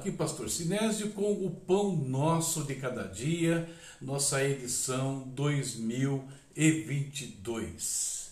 Aqui, Pastor Sinésio, com o Pão Nosso de Cada Dia, nossa edição 2022.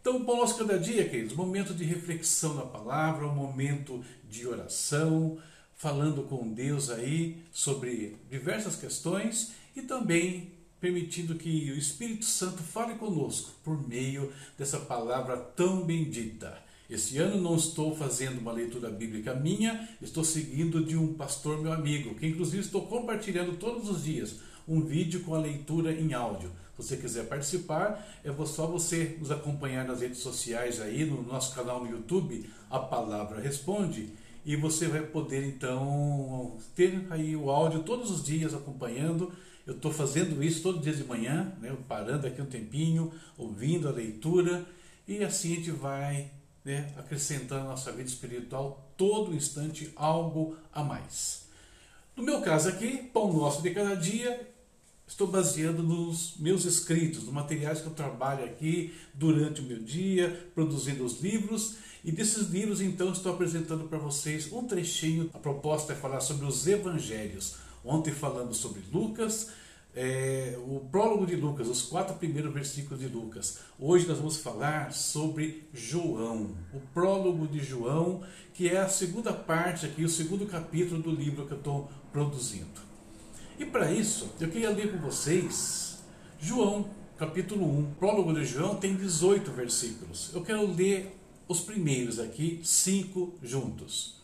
Então, o Pão Nosso de Cada Dia, queridos, momento de reflexão na palavra, um momento de oração, falando com Deus aí sobre diversas questões e também permitindo que o Espírito Santo fale conosco por meio dessa palavra tão bendita. Esse ano não estou fazendo uma leitura bíblica minha, estou seguindo de um pastor meu amigo, que inclusive estou compartilhando todos os dias um vídeo com a leitura em áudio. Se você quiser participar, é só você nos acompanhar nas redes sociais aí, no nosso canal no YouTube, A Palavra Responde, e você vai poder então ter aí o áudio todos os dias acompanhando. Eu estou fazendo isso todos os dias de manhã, né, parando aqui um tempinho, ouvindo a leitura, e assim a gente vai né, acrescentando na nossa vida espiritual todo instante algo a mais. No meu caso aqui, Pão Nosso de Cada Dia, estou baseando nos meus escritos, nos materiais que eu trabalho aqui durante o meu dia, produzindo os livros. E desses livros, então, estou apresentando para vocês um trechinho. A proposta é falar sobre os evangelhos. Ontem falamos sobre Lucas, é, o prólogo de Lucas, os quatro primeiros versículos de Lucas. Hoje nós vamos falar sobre João, o prólogo de João, que é a segunda parte aqui, o segundo capítulo do livro que eu estou produzindo. E para isso, eu queria ler com vocês João, capítulo 1. prólogo de João tem 18 versículos. Eu quero ler os primeiros aqui, cinco juntos.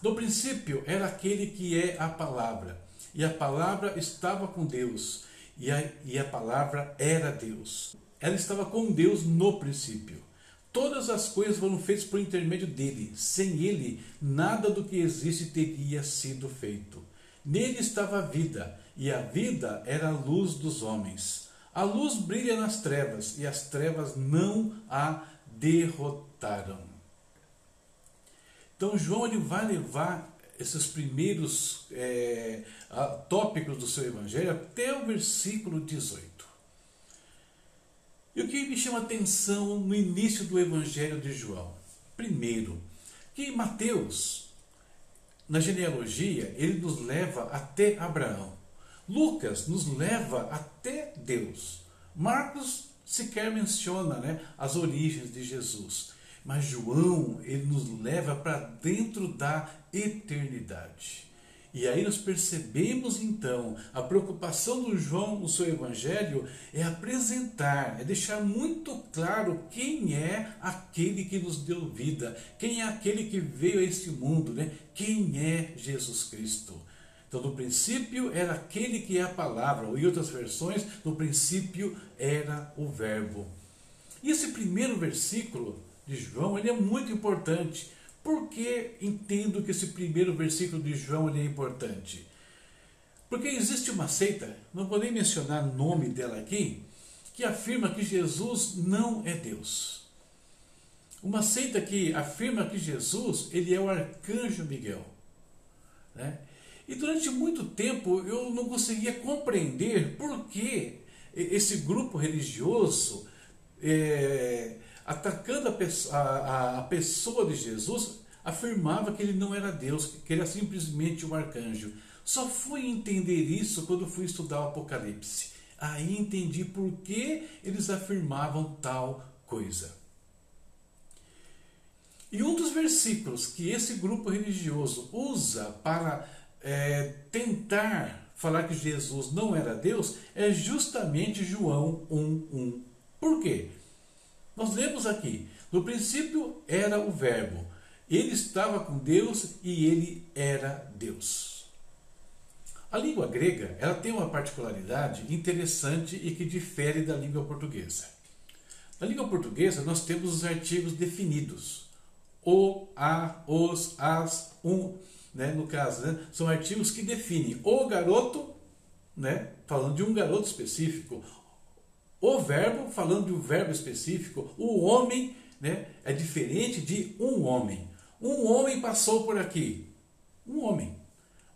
No princípio era aquele que é a palavra e a palavra estava com Deus, e a, e a palavra era Deus. Ela estava com Deus no princípio. Todas as coisas foram feitas por intermédio dele. Sem ele, nada do que existe teria sido feito. Nele estava a vida, e a vida era a luz dos homens. A luz brilha nas trevas, e as trevas não a derrotaram. Então João ele vai levar esses primeiros é, tópicos do seu evangelho até o versículo 18. E o que me chama atenção no início do evangelho de João? Primeiro, que Mateus, na genealogia, ele nos leva até Abraão. Lucas nos leva até Deus. Marcos sequer menciona né, as origens de Jesus. Mas João, ele nos leva para dentro da eternidade. E aí nós percebemos então a preocupação do João no seu evangelho é apresentar, é deixar muito claro quem é aquele que nos deu vida, quem é aquele que veio a este mundo, né? Quem é Jesus Cristo. Então, no princípio era aquele que é a palavra, ou em outras versões, no princípio era o Verbo. E esse primeiro versículo de João ele é muito importante. Por que entendo que esse primeiro versículo de João ele é importante? Porque existe uma seita, não vou nem mencionar o nome dela aqui, que afirma que Jesus não é Deus. Uma seita que afirma que Jesus ele é o arcanjo Miguel. Né? E durante muito tempo eu não conseguia compreender por que esse grupo religioso é, atacando a pessoa, a, a pessoa de Jesus, afirmava que ele não era Deus, que ele era simplesmente um arcanjo. Só fui entender isso quando fui estudar o Apocalipse. Aí entendi por que eles afirmavam tal coisa. E um dos versículos que esse grupo religioso usa para é, tentar falar que Jesus não era Deus é justamente João 1,1. Por quê? Nós lemos aqui: no princípio era o Verbo, ele estava com Deus e ele era Deus. A língua grega ela tem uma particularidade interessante e que difere da língua portuguesa. Na língua portuguesa nós temos os artigos definidos: o, a, os, as, um, né, no caso, né, são artigos que definem o garoto, né, falando de um garoto específico, o verbo, falando de um verbo específico, o homem né, é diferente de um homem. Um homem passou por aqui. Um homem.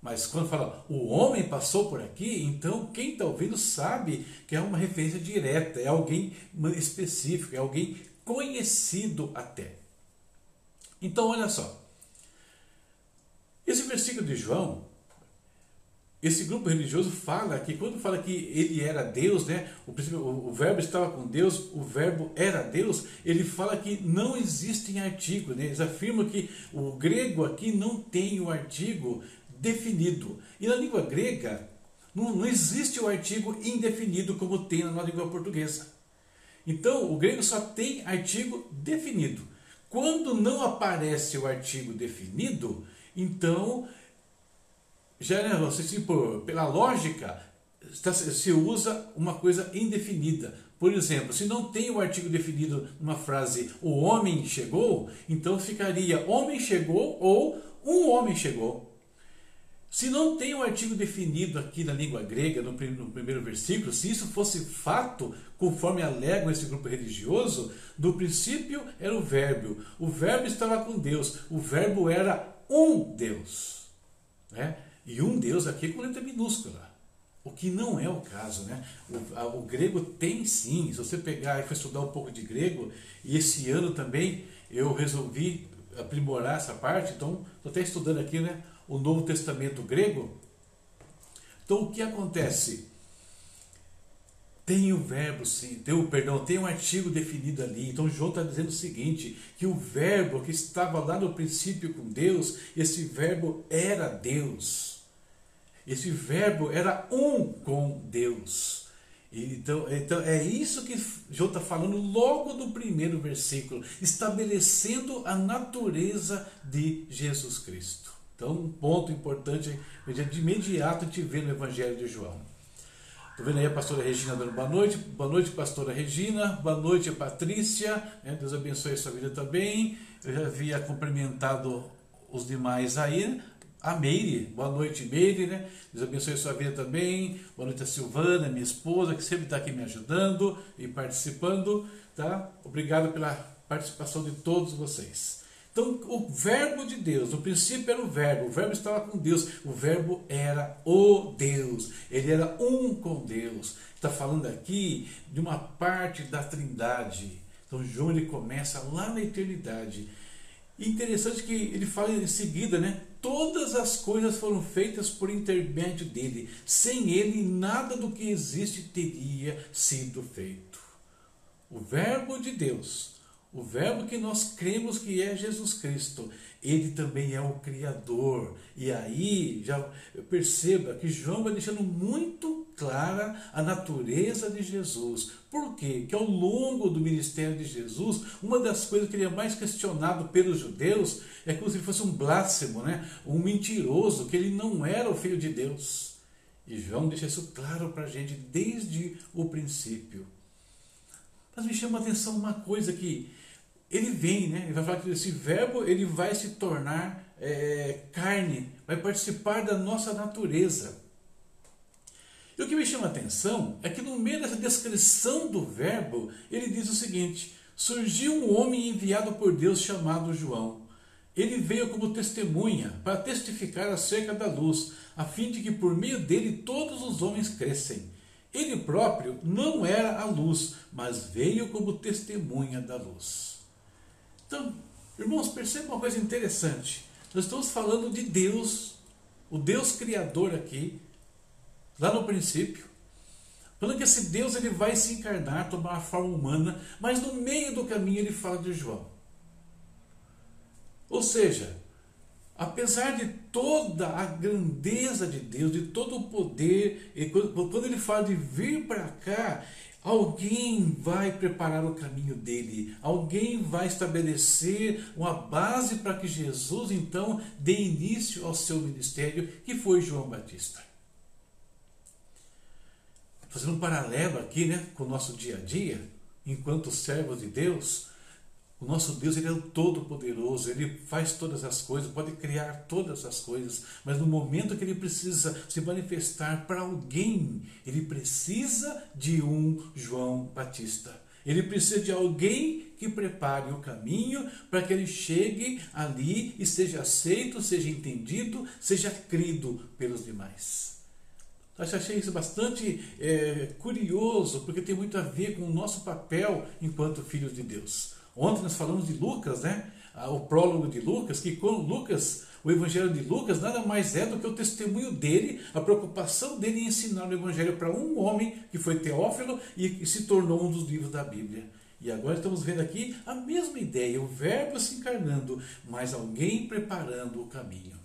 Mas quando fala o homem passou por aqui, então quem está ouvindo sabe que é uma referência direta, é alguém específico, é alguém conhecido até. Então olha só. Esse versículo de João, esse grupo religioso fala que quando fala que ele era Deus, né, o, o, verbo estava com Deus, o verbo era Deus, ele fala que não existem artigos, né, eles afirmam que o grego aqui não tem o artigo definido. E na língua grega não, não existe o artigo indefinido como tem na língua portuguesa. Então o grego só tem artigo definido. Quando não aparece o artigo definido, então já você se por, pela lógica se usa uma coisa indefinida. Por exemplo, se não tem o artigo definido numa frase o homem chegou, então ficaria homem chegou ou um homem chegou. Se não tem o artigo definido aqui na língua grega, no primeiro versículo, se isso fosse fato, conforme alegam esse grupo religioso, do princípio era o verbo, o verbo estava com Deus, o verbo era um Deus. Né? E um Deus aqui com letra minúscula. O que não é o caso, né? O, a, o, grego tem sim. Se você pegar e for estudar um pouco de grego, e esse ano também eu resolvi aprimorar essa parte, então estou até estudando aqui, né? O Novo Testamento grego. Então o que acontece? Tem o verbo, sim, tem o perdão, tem um artigo definido ali. Então João está dizendo o seguinte: que o verbo que estava lá no princípio com Deus, esse verbo era Deus. Esse verbo era um com Deus. Então, então é isso que João está falando logo no primeiro versículo, estabelecendo a natureza de Jesus Cristo. Então, um ponto importante, de imediato gente vê no Evangelho de João. Estou vendo aí a pastora Regina dando boa noite. Boa noite, pastora Regina. Boa noite, Patrícia. Né? Deus abençoe a sua vida também. Eu já havia cumprimentado os demais aí. A Meire, boa noite, Meire, né? Deus abençoe a sua vida também. Boa noite a Silvana, minha esposa, que sempre está aqui me ajudando e participando, tá? Obrigado pela participação de todos vocês. Então, o verbo de Deus, no princípio era o verbo, o verbo estava com Deus, o verbo era o Deus, ele era um com Deus. Está falando aqui de uma parte da Trindade. Então, João ele começa lá na eternidade. Interessante que ele fala em seguida, né? Todas as coisas foram feitas por intermédio dele. Sem ele, nada do que existe teria sido feito. O Verbo de Deus, o Verbo que nós cremos que é Jesus Cristo, ele também é o Criador. E aí, já perceba que João vai deixando muito clara a natureza de Jesus. Por quê? Que ao longo do ministério de Jesus, uma das coisas que ele é mais questionado pelos judeus é como se ele fosse um blasfemo, né? um mentiroso, que ele não era o filho de Deus. E João deixa isso claro para a gente desde o princípio. Mas me chama a atenção uma coisa que ele vem, né? Ele vai falar que esse verbo ele vai se tornar é, carne, vai participar da nossa natureza. E o que me chama a atenção é que no meio dessa descrição do verbo, ele diz o seguinte: surgiu um homem enviado por Deus chamado João. Ele veio como testemunha para testificar acerca da luz, a fim de que por meio dele todos os homens crescem. Ele próprio não era a luz, mas veio como testemunha da luz. Então, irmãos, perceba uma coisa interessante. Nós estamos falando de Deus, o Deus Criador aqui, lá no princípio. Falando que esse Deus ele vai se encarnar, tomar a forma humana, mas no meio do caminho ele fala de João. Ou seja, apesar de toda a grandeza de Deus, de todo o poder, quando ele fala de vir para cá, Alguém vai preparar o caminho dele, alguém vai estabelecer uma base para que Jesus então dê início ao seu ministério, que foi João Batista. Fazendo um paralelo aqui né, com o nosso dia a dia, enquanto servos de Deus, o nosso Deus ele é o todo-poderoso, ele faz todas as coisas, pode criar todas as coisas, mas no momento que ele precisa se manifestar para alguém, ele precisa de um João Batista. Ele precisa de alguém que prepare o caminho para que ele chegue ali e seja aceito, seja entendido, seja crido pelos demais. Eu achei isso bastante é, curioso, porque tem muito a ver com o nosso papel enquanto filhos de Deus. Ontem nós falamos de Lucas, né? Ah, o prólogo de Lucas, que com Lucas, O Evangelho de Lucas nada mais é do que o testemunho dele, a preocupação dele em ensinar o Evangelho para um homem que foi Teófilo e se tornou um dos livros da Bíblia. E agora estamos vendo aqui a mesma ideia, o Verbo se encarnando, mas alguém preparando o caminho.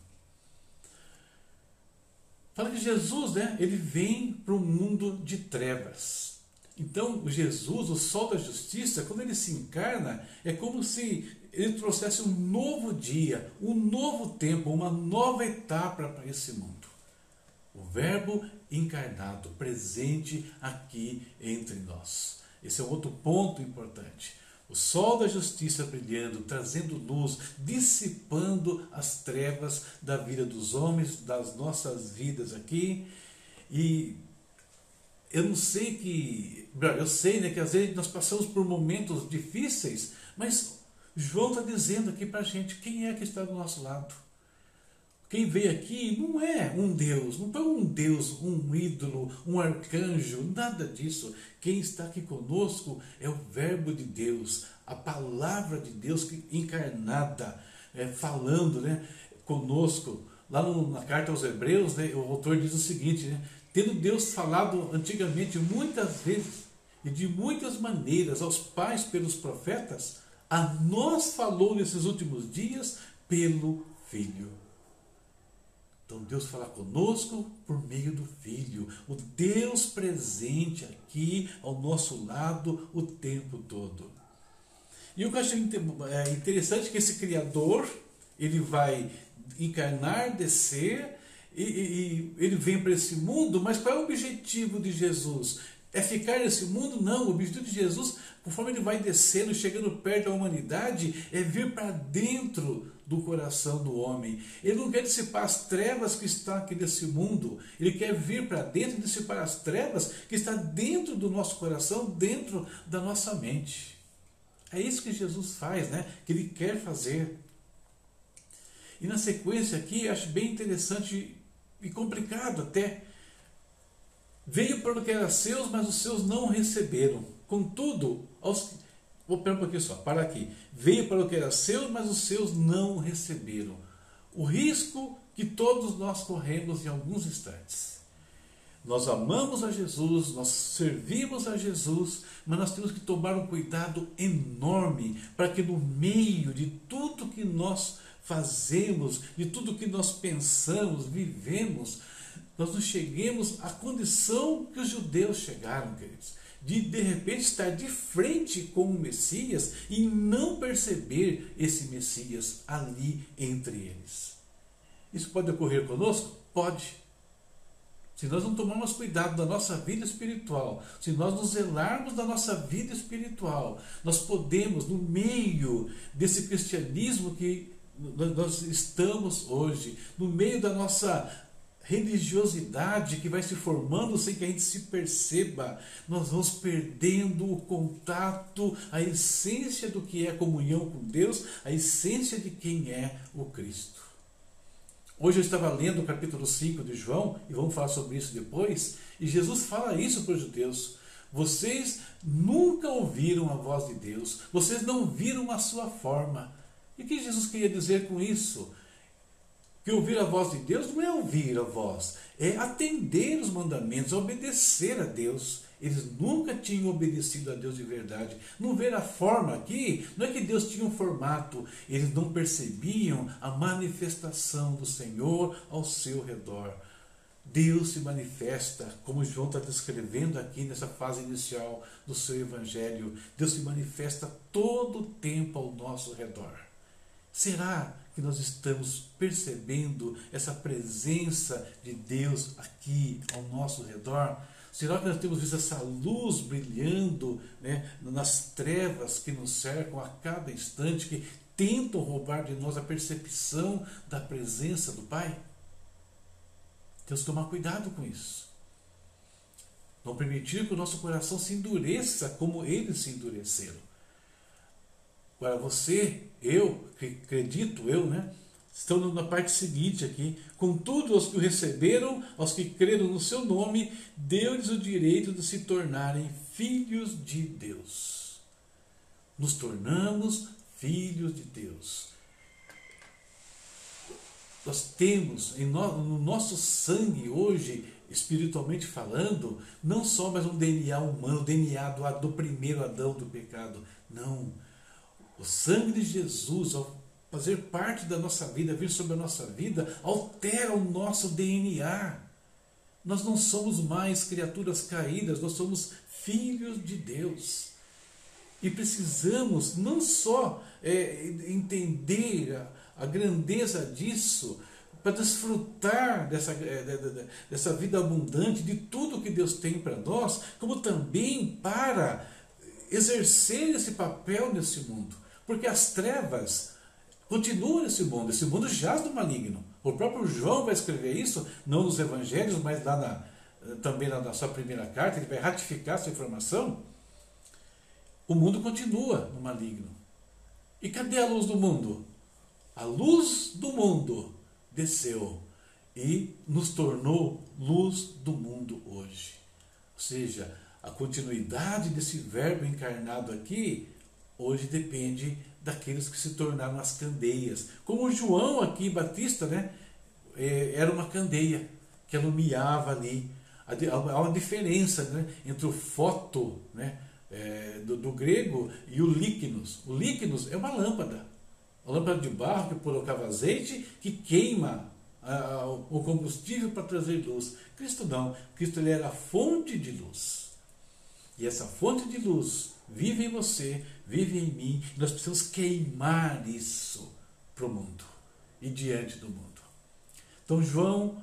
Fala que Jesus, né, ele vem para um mundo de trevas. Então, Jesus, o sol da justiça, quando ele se encarna, é como se ele trouxesse um novo dia, um novo tempo, uma nova etapa para esse mundo. O Verbo encarnado, presente aqui entre nós. Esse é um outro ponto importante. O sol da justiça brilhando, trazendo luz, dissipando as trevas da vida dos homens, das nossas vidas aqui. E eu não sei que. Eu sei né, que às vezes nós passamos por momentos difíceis, mas João está dizendo aqui para a gente quem é que está do nosso lado. Quem veio aqui não é um Deus, não é um Deus, um ídolo, um arcanjo, nada disso. Quem está aqui conosco é o Verbo de Deus, a palavra de Deus encarnada, é, falando né, conosco. Lá no, na carta aos Hebreus, né, o autor diz o seguinte: né, tendo Deus falado antigamente muitas vezes e de muitas maneiras aos pais pelos profetas, a nós falou nesses últimos dias pelo Filho. Então Deus fala conosco por meio do Filho, o Deus presente aqui ao nosso lado o tempo todo. E o que eu acho é, interessante é que esse Criador, ele vai encarnar, descer, e, e, ele vem para esse mundo, mas qual é o objetivo de Jesus? É ficar nesse mundo? Não, o objetivo de Jesus, conforme ele vai descendo, chegando perto da humanidade, é vir para dentro do coração do homem. Ele não quer dissipar as trevas que está aqui nesse mundo. Ele quer vir para dentro e dissipar as trevas que está dentro do nosso coração, dentro da nossa mente. É isso que Jesus faz, né? Que ele quer fazer. E na sequência aqui, acho bem interessante e complicado até. Veio para o que era seus, mas os seus não receberam. Contudo, aos Vou pegar um pouquinho só, para aqui. Veio para o que era seu, mas os seus não receberam. O risco que todos nós corremos em alguns instantes. Nós amamos a Jesus, nós servimos a Jesus, mas nós temos que tomar um cuidado enorme para que no meio de tudo que nós fazemos, de tudo que nós pensamos, vivemos, nós não cheguemos à condição que os judeus chegaram, queridos de de repente estar de frente com o Messias e não perceber esse Messias ali entre eles. Isso pode ocorrer conosco? Pode. Se nós não tomarmos cuidado da nossa vida espiritual, se nós nos zelarmos da nossa vida espiritual, nós podemos, no meio desse cristianismo que nós estamos hoje, no meio da nossa religiosidade que vai se formando sem que a gente se perceba, nós vamos perdendo o contato, a essência do que é comunhão com Deus, a essência de quem é o Cristo. Hoje eu estava lendo o capítulo 5 de João, e vamos falar sobre isso depois, e Jesus fala isso para os judeus. Vocês nunca ouviram a voz de Deus, vocês não viram a sua forma. E o que Jesus queria dizer com isso? Que ouvir a voz de Deus não é ouvir a voz, é atender os mandamentos, obedecer a Deus. Eles nunca tinham obedecido a Deus de verdade. Não ver a forma aqui, não é que Deus tinha um formato, eles não percebiam a manifestação do Senhor ao seu redor. Deus se manifesta, como João está descrevendo aqui nessa fase inicial do seu evangelho. Deus se manifesta todo o tempo ao nosso redor. Será que nós estamos percebendo essa presença de Deus aqui ao nosso redor? Será que nós temos visto essa luz brilhando né, nas trevas que nos cercam a cada instante, que tentam roubar de nós a percepção da presença do Pai? Temos que tomar cuidado com isso. Não permitir que o nosso coração se endureça como eles se endureceram. Agora você, eu, acredito eu, né? Estão na parte seguinte aqui. Contudo, aos que o receberam, aos que creram no seu nome, deu-lhes o direito de se tornarem filhos de Deus. Nos tornamos filhos de Deus. nós temos no nosso sangue hoje, espiritualmente falando, não só mais um DNA humano, o DNA do, do primeiro Adão do pecado. Não. O sangue de Jesus, ao fazer parte da nossa vida, vir sobre a nossa vida, altera o nosso DNA. Nós não somos mais criaturas caídas, nós somos filhos de Deus. E precisamos não só é, entender a, a grandeza disso, para desfrutar dessa, é, dessa vida abundante, de tudo que Deus tem para nós, como também para exercer esse papel nesse mundo. Porque as trevas continuam nesse mundo, esse mundo jaz do maligno. O próprio João vai escrever isso, não nos evangelhos, mas lá na, também na sua primeira carta, ele vai ratificar essa informação. O mundo continua no maligno. E cadê a luz do mundo? A luz do mundo desceu e nos tornou luz do mundo hoje. Ou seja, a continuidade desse verbo encarnado aqui hoje depende daqueles que se tornaram as candeias. Como João aqui, Batista, né, é, era uma candeia que alumiava ali. Há uma diferença né, entre o foto né, é, do, do, grego e o líquinos. O líquinos é uma lâmpada. Uma lâmpada de barro que colocava azeite que queima a, o combustível para trazer luz. Cristo não. Cristo ele era a fonte de luz. E essa fonte de luz vive em você, vive em mim. Nós precisamos queimar isso para o mundo e diante do mundo. Então, João,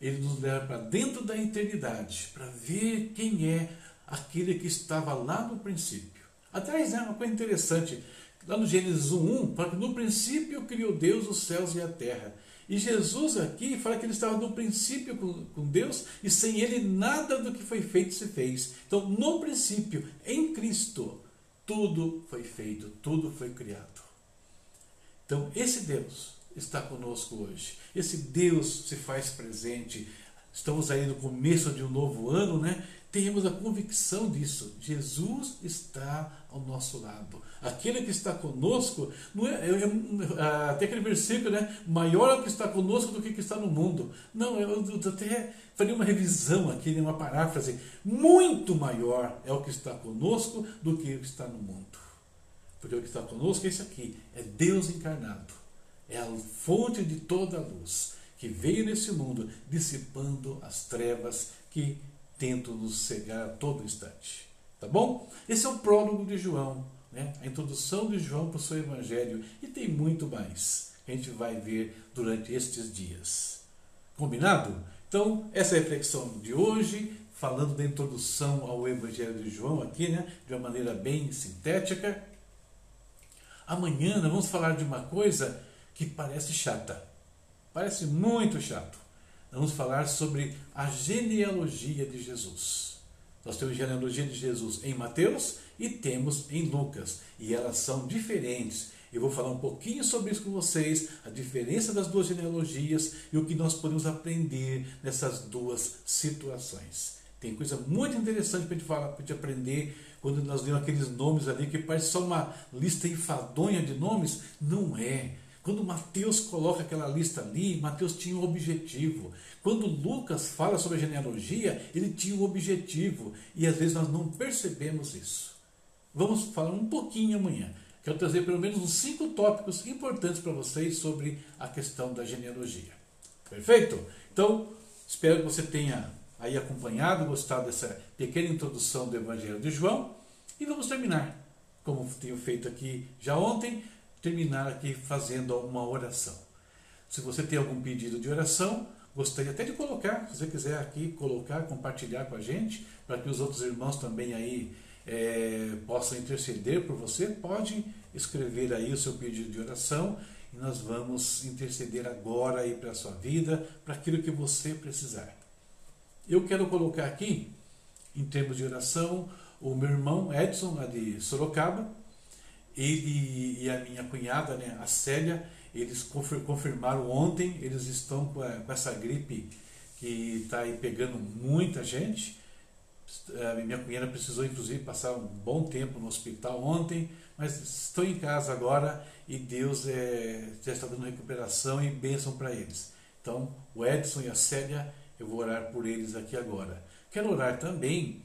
ele nos leva para dentro da eternidade, para ver quem é aquele que estava lá no princípio. Atrás é uma coisa interessante. Lá no Gênesis 1, fala que no princípio criou Deus os céus e a terra. E Jesus aqui fala que ele estava no princípio com, Deus e sem ele nada do que foi feito se fez. Então, no princípio, em Cristo, tudo foi feito, tudo foi criado. Então, esse Deus está conosco hoje. Esse Deus se faz presente. Estamos aí no começo de um novo ano, né? Tenhamos a convicção disso. Jesus está ao nosso lado. Aquele que está conosco, não é, é, é até aquele versículo, né? Maior é o que está conosco do que o que está no mundo. Não, eu, eu até faria uma revisão aqui, né, uma paráfrase. Muito maior é o que está conosco do que o que está no mundo. Porque o que está conosco é esse aqui, é Deus encarnado. É a fonte de toda a luz que veio nesse mundo dissipando as trevas que tentam nos cegar a todo instante. Tá bom? Esse é o prólogo de João, né? a introdução de João para o seu evangelho. E tem muito mais que a gente vai ver durante estes dias. Combinado? Então, essa é reflexão de hoje, falando da introdução ao evangelho de João aqui, né? de uma maneira bem sintética. Amanhã nós vamos falar de uma coisa que parece chata. Parece muito chato. Vamos falar sobre a genealogia de Jesus. Nós temos a genealogia de Jesus em Mateus e temos em Lucas, e elas são diferentes. Eu vou falar um pouquinho sobre isso com vocês, a diferença das duas genealogias e o que nós podemos aprender nessas duas situações. Tem coisa muito interessante para a gente falar, para a gente aprender quando nós lemos aqueles nomes ali que parece só uma lista enfadonha de nomes. Não é. Quando Mateus coloca aquela lista ali, Mateus tinha um objetivo. Quando Lucas fala sobre a genealogia, ele tinha um objetivo. E às vezes nós não percebemos isso. Vamos falar um pouquinho amanhã. Quero trazer pelo menos uns cinco tópicos importantes para vocês sobre a questão da genealogia. Perfeito? Então, espero que você tenha aí acompanhado, gostado dessa pequena introdução do Evangelho de João. E vamos terminar, como tenho feito aqui já ontem, terminar aqui fazendo uma oração. Se você tem algum pedido de oração, gostaria até de colocar, se você quiser aqui colocar, compartilhar com a gente, para que os outros irmãos também aí é, possam interceder por você, pode escrever aí o seu pedido de oração e nós vamos interceder agora aí para a sua vida, para aquilo que você precisar. Eu quero colocar aqui, em termos de oração, o meu irmão Edson, lá de Sorocaba, ele e a minha cunhada, né, a Célia, eles confirmaram ontem, eles estão com essa gripe que está aí pegando muita gente. A minha cunhada precisou, inclusive, passar um bom tempo no hospital ontem, mas estou em casa agora e Deus é, já está dando recuperação e bênção para eles. Então, o Edson e a Célia, eu vou orar por eles aqui agora. Quero orar também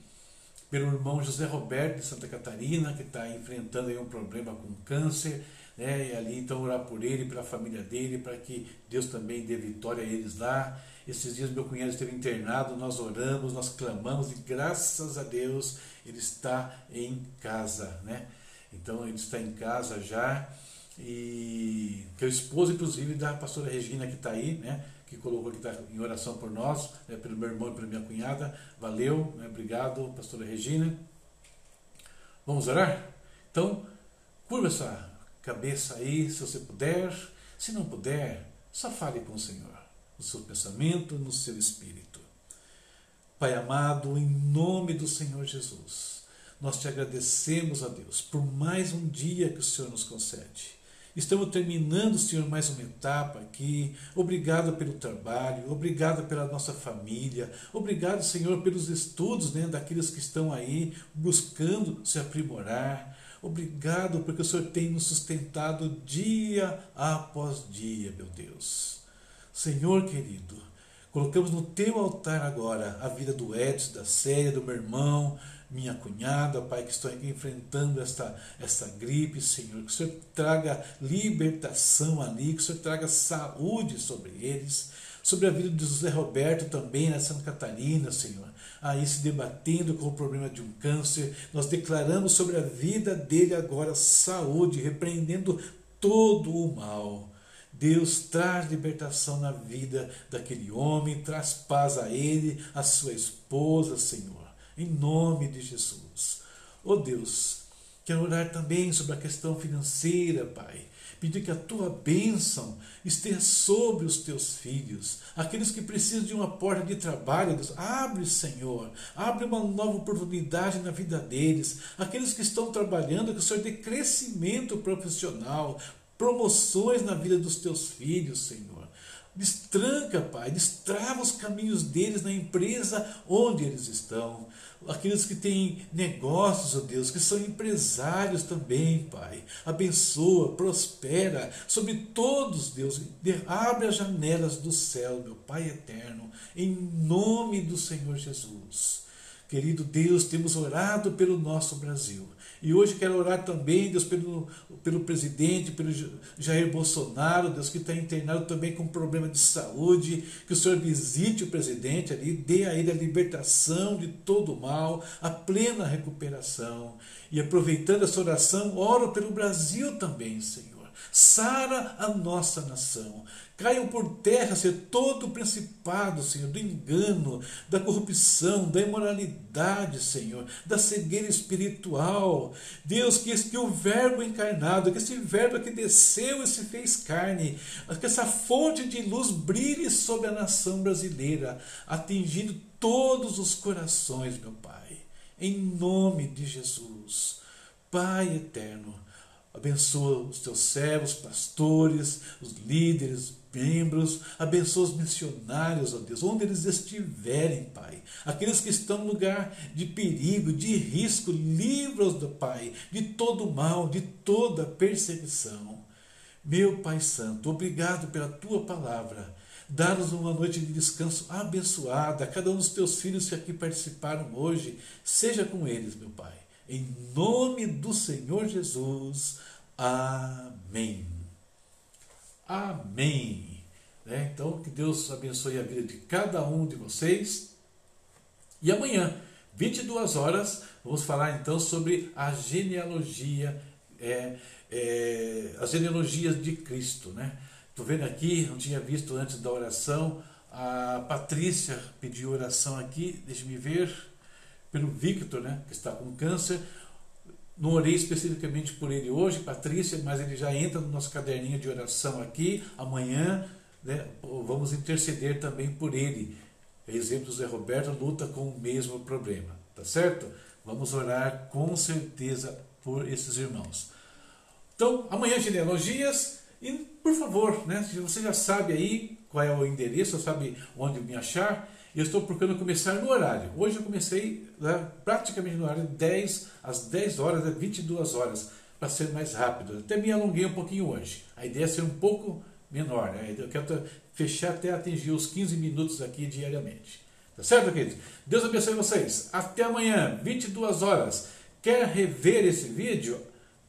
pelo irmão José Roberto de Santa Catarina, que está enfrentando um problema com câncer, né? E ali então orar por ele, pela família dele, para que Deus também dê vitória a eles lá. Esses dias meu cunhado esteve internado, nós oramos, nós clamamos e graças a Deus ele está em casa, né? Então ele está em casa já e que é o esposo inclusive da pastora Regina que está aí, né? Que colocou que está em oração por nós, né? pelo meu irmão e pela minha cunhada. Valeu, né? obrigado, pastora Regina. Vamos orar? Então, curva essa cabeça aí, se você puder. Se não puder, só fale com o Senhor no seu pensamento, no seu espírito. Pai amado, em nome do Senhor Jesus, nós te agradecemos a Deus por mais um dia que o Senhor nos concede. Estamos terminando, Senhor, mais uma etapa aqui. Obrigado pelo trabalho, obrigado pela nossa família, obrigado, Senhor, pelos estudos né, daqueles que estão aí buscando se aprimorar. Obrigado porque o Senhor tem nos sustentado dia após dia, meu Deus. Senhor querido, colocamos no teu altar agora a vida do Edson, da Célia, do meu irmão, minha cunhada, Pai, que aqui enfrentando esta, esta gripe, Senhor. Que o Senhor traga libertação ali, que o Senhor traga saúde sobre eles, sobre a vida de José Roberto também, na Santa Catarina, Senhor. Aí se debatendo com o problema de um câncer, nós declaramos sobre a vida dele agora saúde, repreendendo todo o mal. Deus traz libertação na vida daquele homem, traz paz a ele, a sua esposa, Senhor, em nome de Jesus. Oh Deus, quero orar também sobre a questão financeira, Pai. Pedir que a tua bênção esteja sobre os teus filhos, aqueles que precisam de uma porta de trabalho. Deus, abre, Senhor, abre uma nova oportunidade na vida deles. Aqueles que estão trabalhando, que o Senhor dê crescimento profissional, promoções na vida dos teus filhos, Senhor. Destranca, Pai, destrava os caminhos deles na empresa onde eles estão. Aqueles que têm negócios, ó Deus, que são empresários também, Pai. Abençoa, prospera sobre todos, Deus. Abre as janelas do céu, meu Pai eterno, em nome do Senhor Jesus. Querido Deus, temos orado pelo nosso Brasil. E hoje quero orar também, Deus, pelo, pelo presidente, pelo Jair Bolsonaro, Deus, que está internado também com problema de saúde. Que o Senhor visite o presidente ali, dê a ele a libertação de todo o mal, a plena recuperação. E aproveitando essa oração, oro pelo Brasil também, Senhor. Sara a nossa nação. Caiam por terra, Senhor, todo o principado, Senhor, do engano, da corrupção, da imoralidade, Senhor, da cegueira espiritual. Deus, que, que o Verbo encarnado, que esse Verbo que desceu e se fez carne, que essa fonte de luz brilhe sobre a nação brasileira, atingindo todos os corações, meu Pai. Em nome de Jesus. Pai eterno, abençoa os teus servos, pastores, os líderes, membros, abençoa os missionários, ó Deus, onde eles estiverem, Pai. Aqueles que estão no lugar de perigo, de risco, livra-os, Pai, de todo mal, de toda perseguição. Meu Pai Santo, obrigado pela tua palavra. Dá-nos uma noite de descanso abençoada. Cada um dos teus filhos que aqui participaram hoje, seja com eles, meu Pai. Em nome do Senhor Jesus. Amém. Amém. Né? Então, que Deus abençoe a vida de cada um de vocês. E amanhã, 22 horas, vamos falar então sobre a genealogia, é, é, as genealogias de Cristo. Né? Estou vendo aqui, não tinha visto antes da oração, a Patrícia pediu oração aqui, deixe-me ver, pelo Victor, né, que está com câncer. Não orei especificamente por ele hoje, Patrícia, mas ele já entra no nosso caderninho de oração aqui. Amanhã né, vamos interceder também por ele. Exemplo, Zé Roberto luta com o mesmo problema, tá certo? Vamos orar com certeza por esses irmãos. Então, amanhã genealogias e, por favor, né, você já sabe aí qual é o endereço, sabe onde me achar. Eu estou procurando começar no horário. Hoje eu comecei né, praticamente no horário 10 às 10 horas, 22 né, horas, para ser mais rápido. Até me alonguei um pouquinho hoje. A ideia é ser um pouco menor. Né? Eu quero fechar até atingir os 15 minutos aqui diariamente. Tá certo, queridos? Deus abençoe vocês. Até amanhã, 22 horas. Quer rever esse vídeo?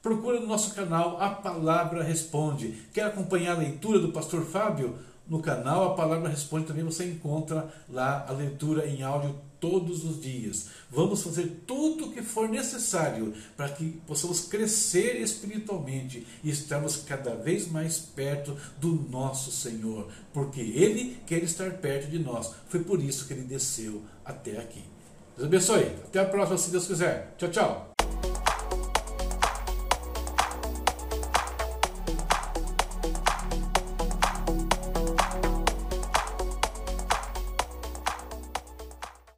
Procura no nosso canal A Palavra Responde. Quer acompanhar a leitura do pastor Fábio? No canal A Palavra Responde também você encontra lá a leitura em áudio todos os dias. Vamos fazer tudo o que for necessário para que possamos crescer espiritualmente e estarmos cada vez mais perto do nosso Senhor, porque Ele quer estar perto de nós. Foi por isso que Ele desceu até aqui. Deus abençoe. Até a próxima, se Deus quiser. Tchau, tchau.